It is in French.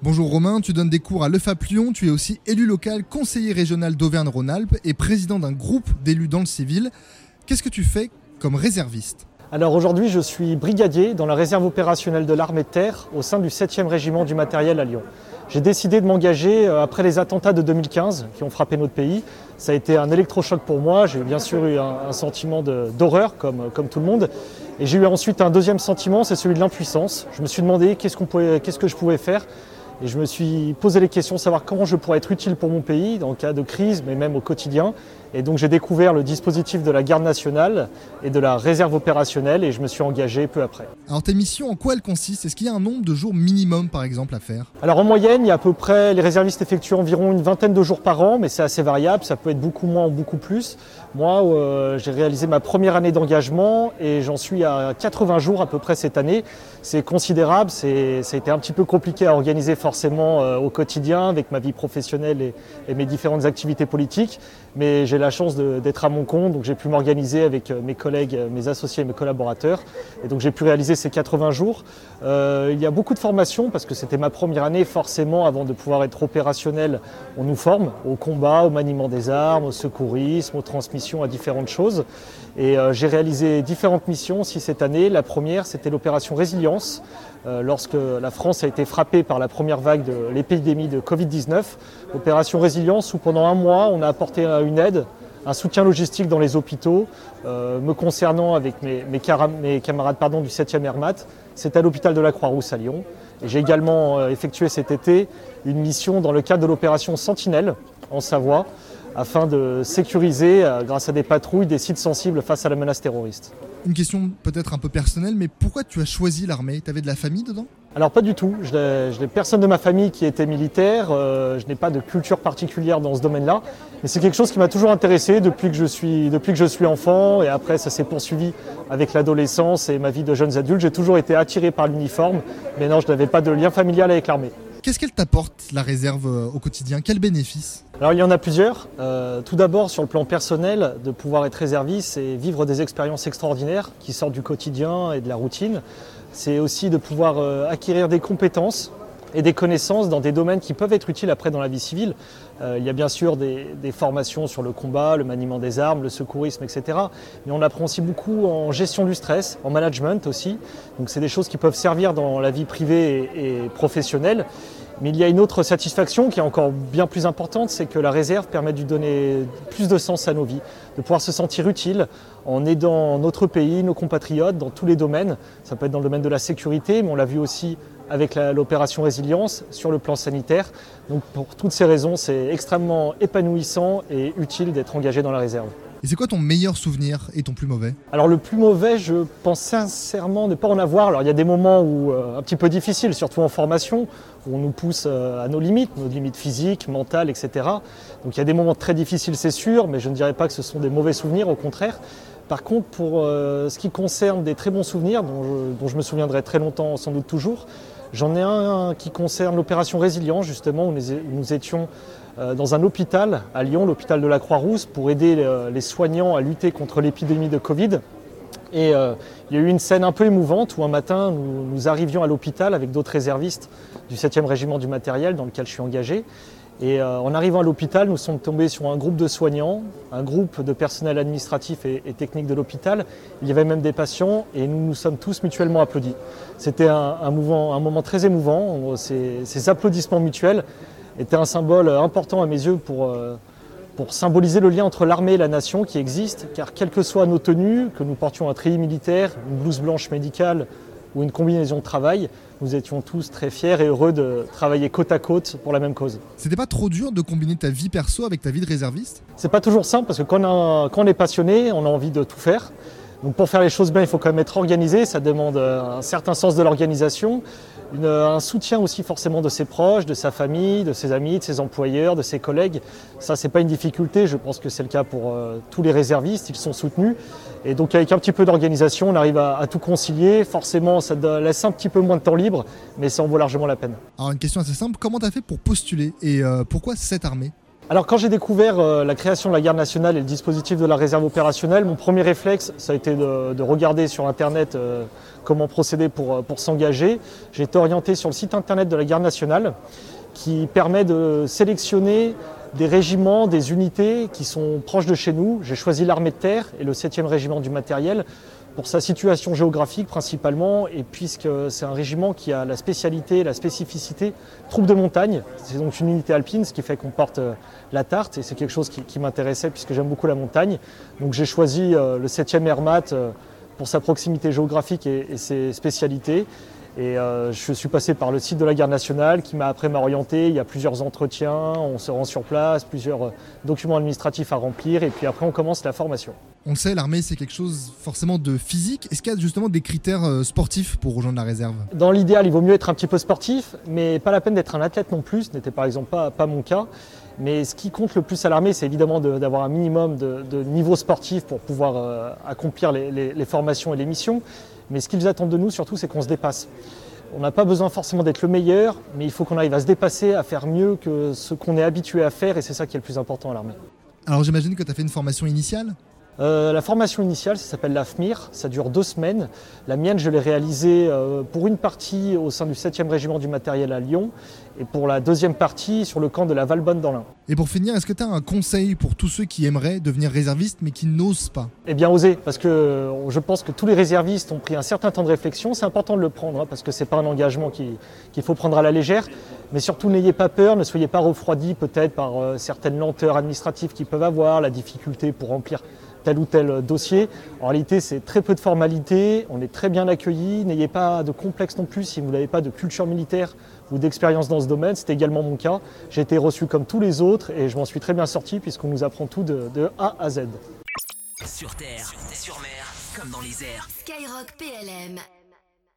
Bonjour Romain, tu donnes des cours à l'EFAP Lyon, tu es aussi élu local, conseiller régional d'Auvergne-Rhône-Alpes et président d'un groupe d'élus dans le civil. Qu'est-ce que tu fais comme réserviste? Alors aujourd'hui, je suis brigadier dans la réserve opérationnelle de l'armée terre au sein du 7e régiment du matériel à Lyon. J'ai décidé de m'engager euh, après les attentats de 2015 qui ont frappé notre pays. Ça a été un électrochoc pour moi. J'ai bien sûr eu un, sentiment d'horreur comme, tout le monde. Et j'ai eu ensuite un deuxième sentiment, c'est celui de l'impuissance. Je me suis demandé qu'est-ce que je pouvais faire. Et je me suis posé les questions, savoir comment je pourrais être utile pour mon pays dans le cas de crise, mais même au quotidien. Et donc j'ai découvert le dispositif de la garde nationale et de la réserve opérationnelle et je me suis engagé peu après. Alors tes missions, en quoi elles consistent? Est-ce qu'il y a un nombre de jours minimum par exemple à faire? Alors en moyenne, il y a à peu près, les réservistes effectuent environ une vingtaine de jours par an, mais c'est assez variable, ça peut être beaucoup moins ou beaucoup plus. Moi, euh, j'ai réalisé ma première année d'engagement et j'en suis à 80 jours à peu près cette année. C'est considérable, c'est, ça a été un petit peu compliqué à organiser forcément euh, au quotidien avec ma vie professionnelle et, et mes différentes activités politiques, mais j'ai la chance d'être à mon compte, donc j'ai pu m'organiser avec euh, mes collègues, euh, mes associés mes collaborateurs. Et donc j'ai pu réaliser ces 80 jours. Euh, il y a beaucoup de formations parce que c'était ma première année, forcément, avant de pouvoir être opérationnel, on nous forme au combat, au maniement des armes, au secourisme, aux transmissions, à différentes choses. Et j'ai réalisé différentes missions aussi cette année. La première, c'était l'opération Résilience. Lorsque la France a été frappée par la première vague de l'épidémie de Covid-19, opération Résilience où pendant un mois, on a apporté une aide un soutien logistique dans les hôpitaux. Euh, me concernant avec mes, camarades du 7e Hermat, c'est à l'hôpital de la Croix-Rousse à Lyon. J'ai également euh, effectué cet été une mission dans le cadre de l'opération Sentinelle en Savoie afin de sécuriser, euh, grâce à des patrouilles, des sites sensibles face à la menace terroriste. Une question peut-être un peu personnelle, mais pourquoi tu as choisi l'armée? Tu avais de la famille dedans? Alors pas du tout, je n'ai personne de ma famille qui était militaire, euh, je n'ai pas de culture particulière dans ce domaine-là, mais c'est quelque chose qui m'a toujours intéressé depuis que, je suis, depuis que je suis enfant et après ça s'est poursuivi avec l'adolescence et ma vie de jeunes adultes. J'ai toujours été attiré par l'uniforme, mais non, je n'avais pas de lien familial avec l'armée. Qu'est-ce qu'elle t'apporte, la réserve, euh, au quotidien? Quels bénéfices Alors, il y en a plusieurs. Euh, tout d'abord, sur le plan personnel, de pouvoir être réserviste, c'est vivre des expériences extraordinaires qui sortent du quotidien et de la routine. C'est aussi de pouvoir euh, acquérir des compétences et des connaissances dans des domaines qui peuvent être utiles après dans la vie civile. il y a bien sûr des, formations sur le combat, le maniement des armes, le secourisme, etc. Mais on apprend aussi beaucoup en gestion du stress, en management aussi. Donc c'est des choses qui peuvent servir dans la vie privée et professionnelle. Mais il y a une autre satisfaction qui est encore bien plus importante, c'est que la réserve permet de donner plus de sens à nos vies, de pouvoir se sentir utile en aidant notre pays, nos compatriotes dans tous les domaines. Ça peut être dans le domaine de la sécurité, mais on l'a vu aussi avec l'opération Résilience sur le plan sanitaire. Donc pour toutes ces raisons, c'est extrêmement épanouissant et utile d'être engagé dans la réserve. Et c'est quoi ton meilleur souvenir et ton plus mauvais? Alors le plus mauvais, je pense sincèrement ne pas en avoir. Alors il y a des moments où euh, un petit peu difficiles, surtout en formation, où on nous pousse euh, à nos limites, nos limites physiques, mentales, etc. Donc il y a des moments très difficiles, c'est sûr, mais je ne dirais pas que ce sont des mauvais souvenirs, au contraire. Par contre, pour euh, ce qui concerne des très bons souvenirs, dont je, dont je me souviendrai très longtemps, sans doute toujours, J'en ai un qui concerne l'opération Résilience, justement, où nous étions euh, dans un hôpital à Lyon, l'hôpital de la Croix-Rousse, pour aider euh, les soignants à lutter contre l'épidémie de Covid. Et euh, il y a eu une scène un peu émouvante où un matin, nous, arrivions à l'hôpital avec d'autres réservistes du 7e régiment du matériel dans lequel je suis engagé. Et en arrivant à l'hôpital, nous sommes tombés sur un groupe de soignants, un groupe de personnel administratif et, technique de l'hôpital. Il y avait même des patients et nous nous sommes tous mutuellement applaudis. C'était un, moment très émouvant. ces applaudissements mutuels était un symbole important à mes yeux pour, euh, pour symboliser le lien entre l'armée et la nation qui existe, car quelles que soient nos tenues, que nous portions un treillis militaire, une blouse blanche médicale ou une combinaison de travail, nous étions tous très fiers et heureux de travailler côte à côte pour la même cause. C'était pas trop dur de combiner ta vie perso avec ta vie de réserviste? C'est pas toujours simple parce que quand on, est passionné, on a envie de tout faire. Donc pour faire les choses bien, il faut quand même être organisé, ça demande un certain sens de l'organisation, un soutien aussi forcément de ses proches, de sa famille, de ses amis, de ses employeurs, de ses collègues. Ça, c'est pas une difficulté. Je pense que c'est le cas pour euh, tous les réservistes. Ils sont soutenus. Et donc, avec un petit peu d'organisation, on arrive à, tout concilier. Forcément, ça laisse un petit peu moins de temps libre, mais ça en vaut largement la peine. Alors, une question assez simple. Comment tu fait pour postuler et euh, pourquoi cette armée? Alors quand j'ai découvert euh, la création de la garde nationale et le dispositif de la réserve opérationnelle, mon premier réflexe, ça a été de, regarder sur Internet euh, comment procéder pour, euh, pour s'engager. J'ai été orienté sur le site Internet de la garde nationale qui permet de sélectionner des régiments, des unités qui sont proches de chez nous. J'ai choisi l'armée de terre et le 7e régiment du matériel pour sa situation géographique principalement et puisque c'est un régiment qui a la spécialité, la spécificité troupe de montagne. C'est donc une unité alpine, ce qui fait qu'on porte euh, la tarte et c'est quelque chose qui, m'intéressait puisque j'aime beaucoup la montagne. Donc j'ai choisi euh, le 7e Airmat euh, pour sa proximité géographique et ses spécialités. Et euh, je suis passé par le site de la garde nationale qui m'a après m'a orienté. Il y a plusieurs entretiens, on se rend sur place, plusieurs euh, documents administratifs à remplir et puis après on commence la formation. On le sait, l'armée c'est quelque chose forcément de physique. Est-ce qu'il y a justement des critères euh, sportifs pour rejoindre la réserve? Dans l'idéal, il vaut mieux être un petit peu sportif, mais pas la peine d'être un athlète non plus. Ce n'était par exemple pas, pas mon cas. Mais ce qui compte le plus à l'armée, c'est évidemment d'avoir un minimum de, niveau sportif pour pouvoir accomplir les formations et les missions. Mais ce qu'ils attendent de nous surtout, c'est qu'on se dépasse. On n'a pas besoin forcément d'être le meilleur, mais il faut qu'on arrive à se dépasser, à faire mieux que ce qu'on est habitué à faire, et c'est ça qui est le plus important à l'armée. Alors j'imagine que tu as fait une formation initiale? Euh, la formation initiale, ça s'appelle l'AFMIR, ça dure deux semaines. La mienne, je l'ai réalisée euh, pour une partie au sein du 7e régiment du matériel à Lyon et pour la deuxième partie sur le camp de la Valbonne dans l'Ain. Et pour finir, est-ce que tu as un conseil pour tous ceux qui aimeraient devenir réservistes mais qui n'osent pas? Eh bien, oser, parce que euh, je pense que tous les réservistes ont pris un certain temps de réflexion. C'est important de le prendre, hein, parce que ce n'est pas un engagement qu'il faut prendre à la légère. Mais surtout, n'ayez pas peur, ne soyez pas refroidis peut-être par certaines lenteurs administratives qu'ils peuvent avoir, la difficulté pour remplir tel ou tel dossier. En réalité, c'est très peu de formalités, on est très bien accueillis, n'ayez pas de complexe non plus si vous n'avez pas de culture militaire ou d'expérience dans ce domaine, c'est également mon cas. J'ai été reçu comme tous les autres et je m'en suis très bien sorti puisqu'on nous apprend tout de, de A à Z. Sur terre, sur mer, comme dans les airs. Skyrock PLM.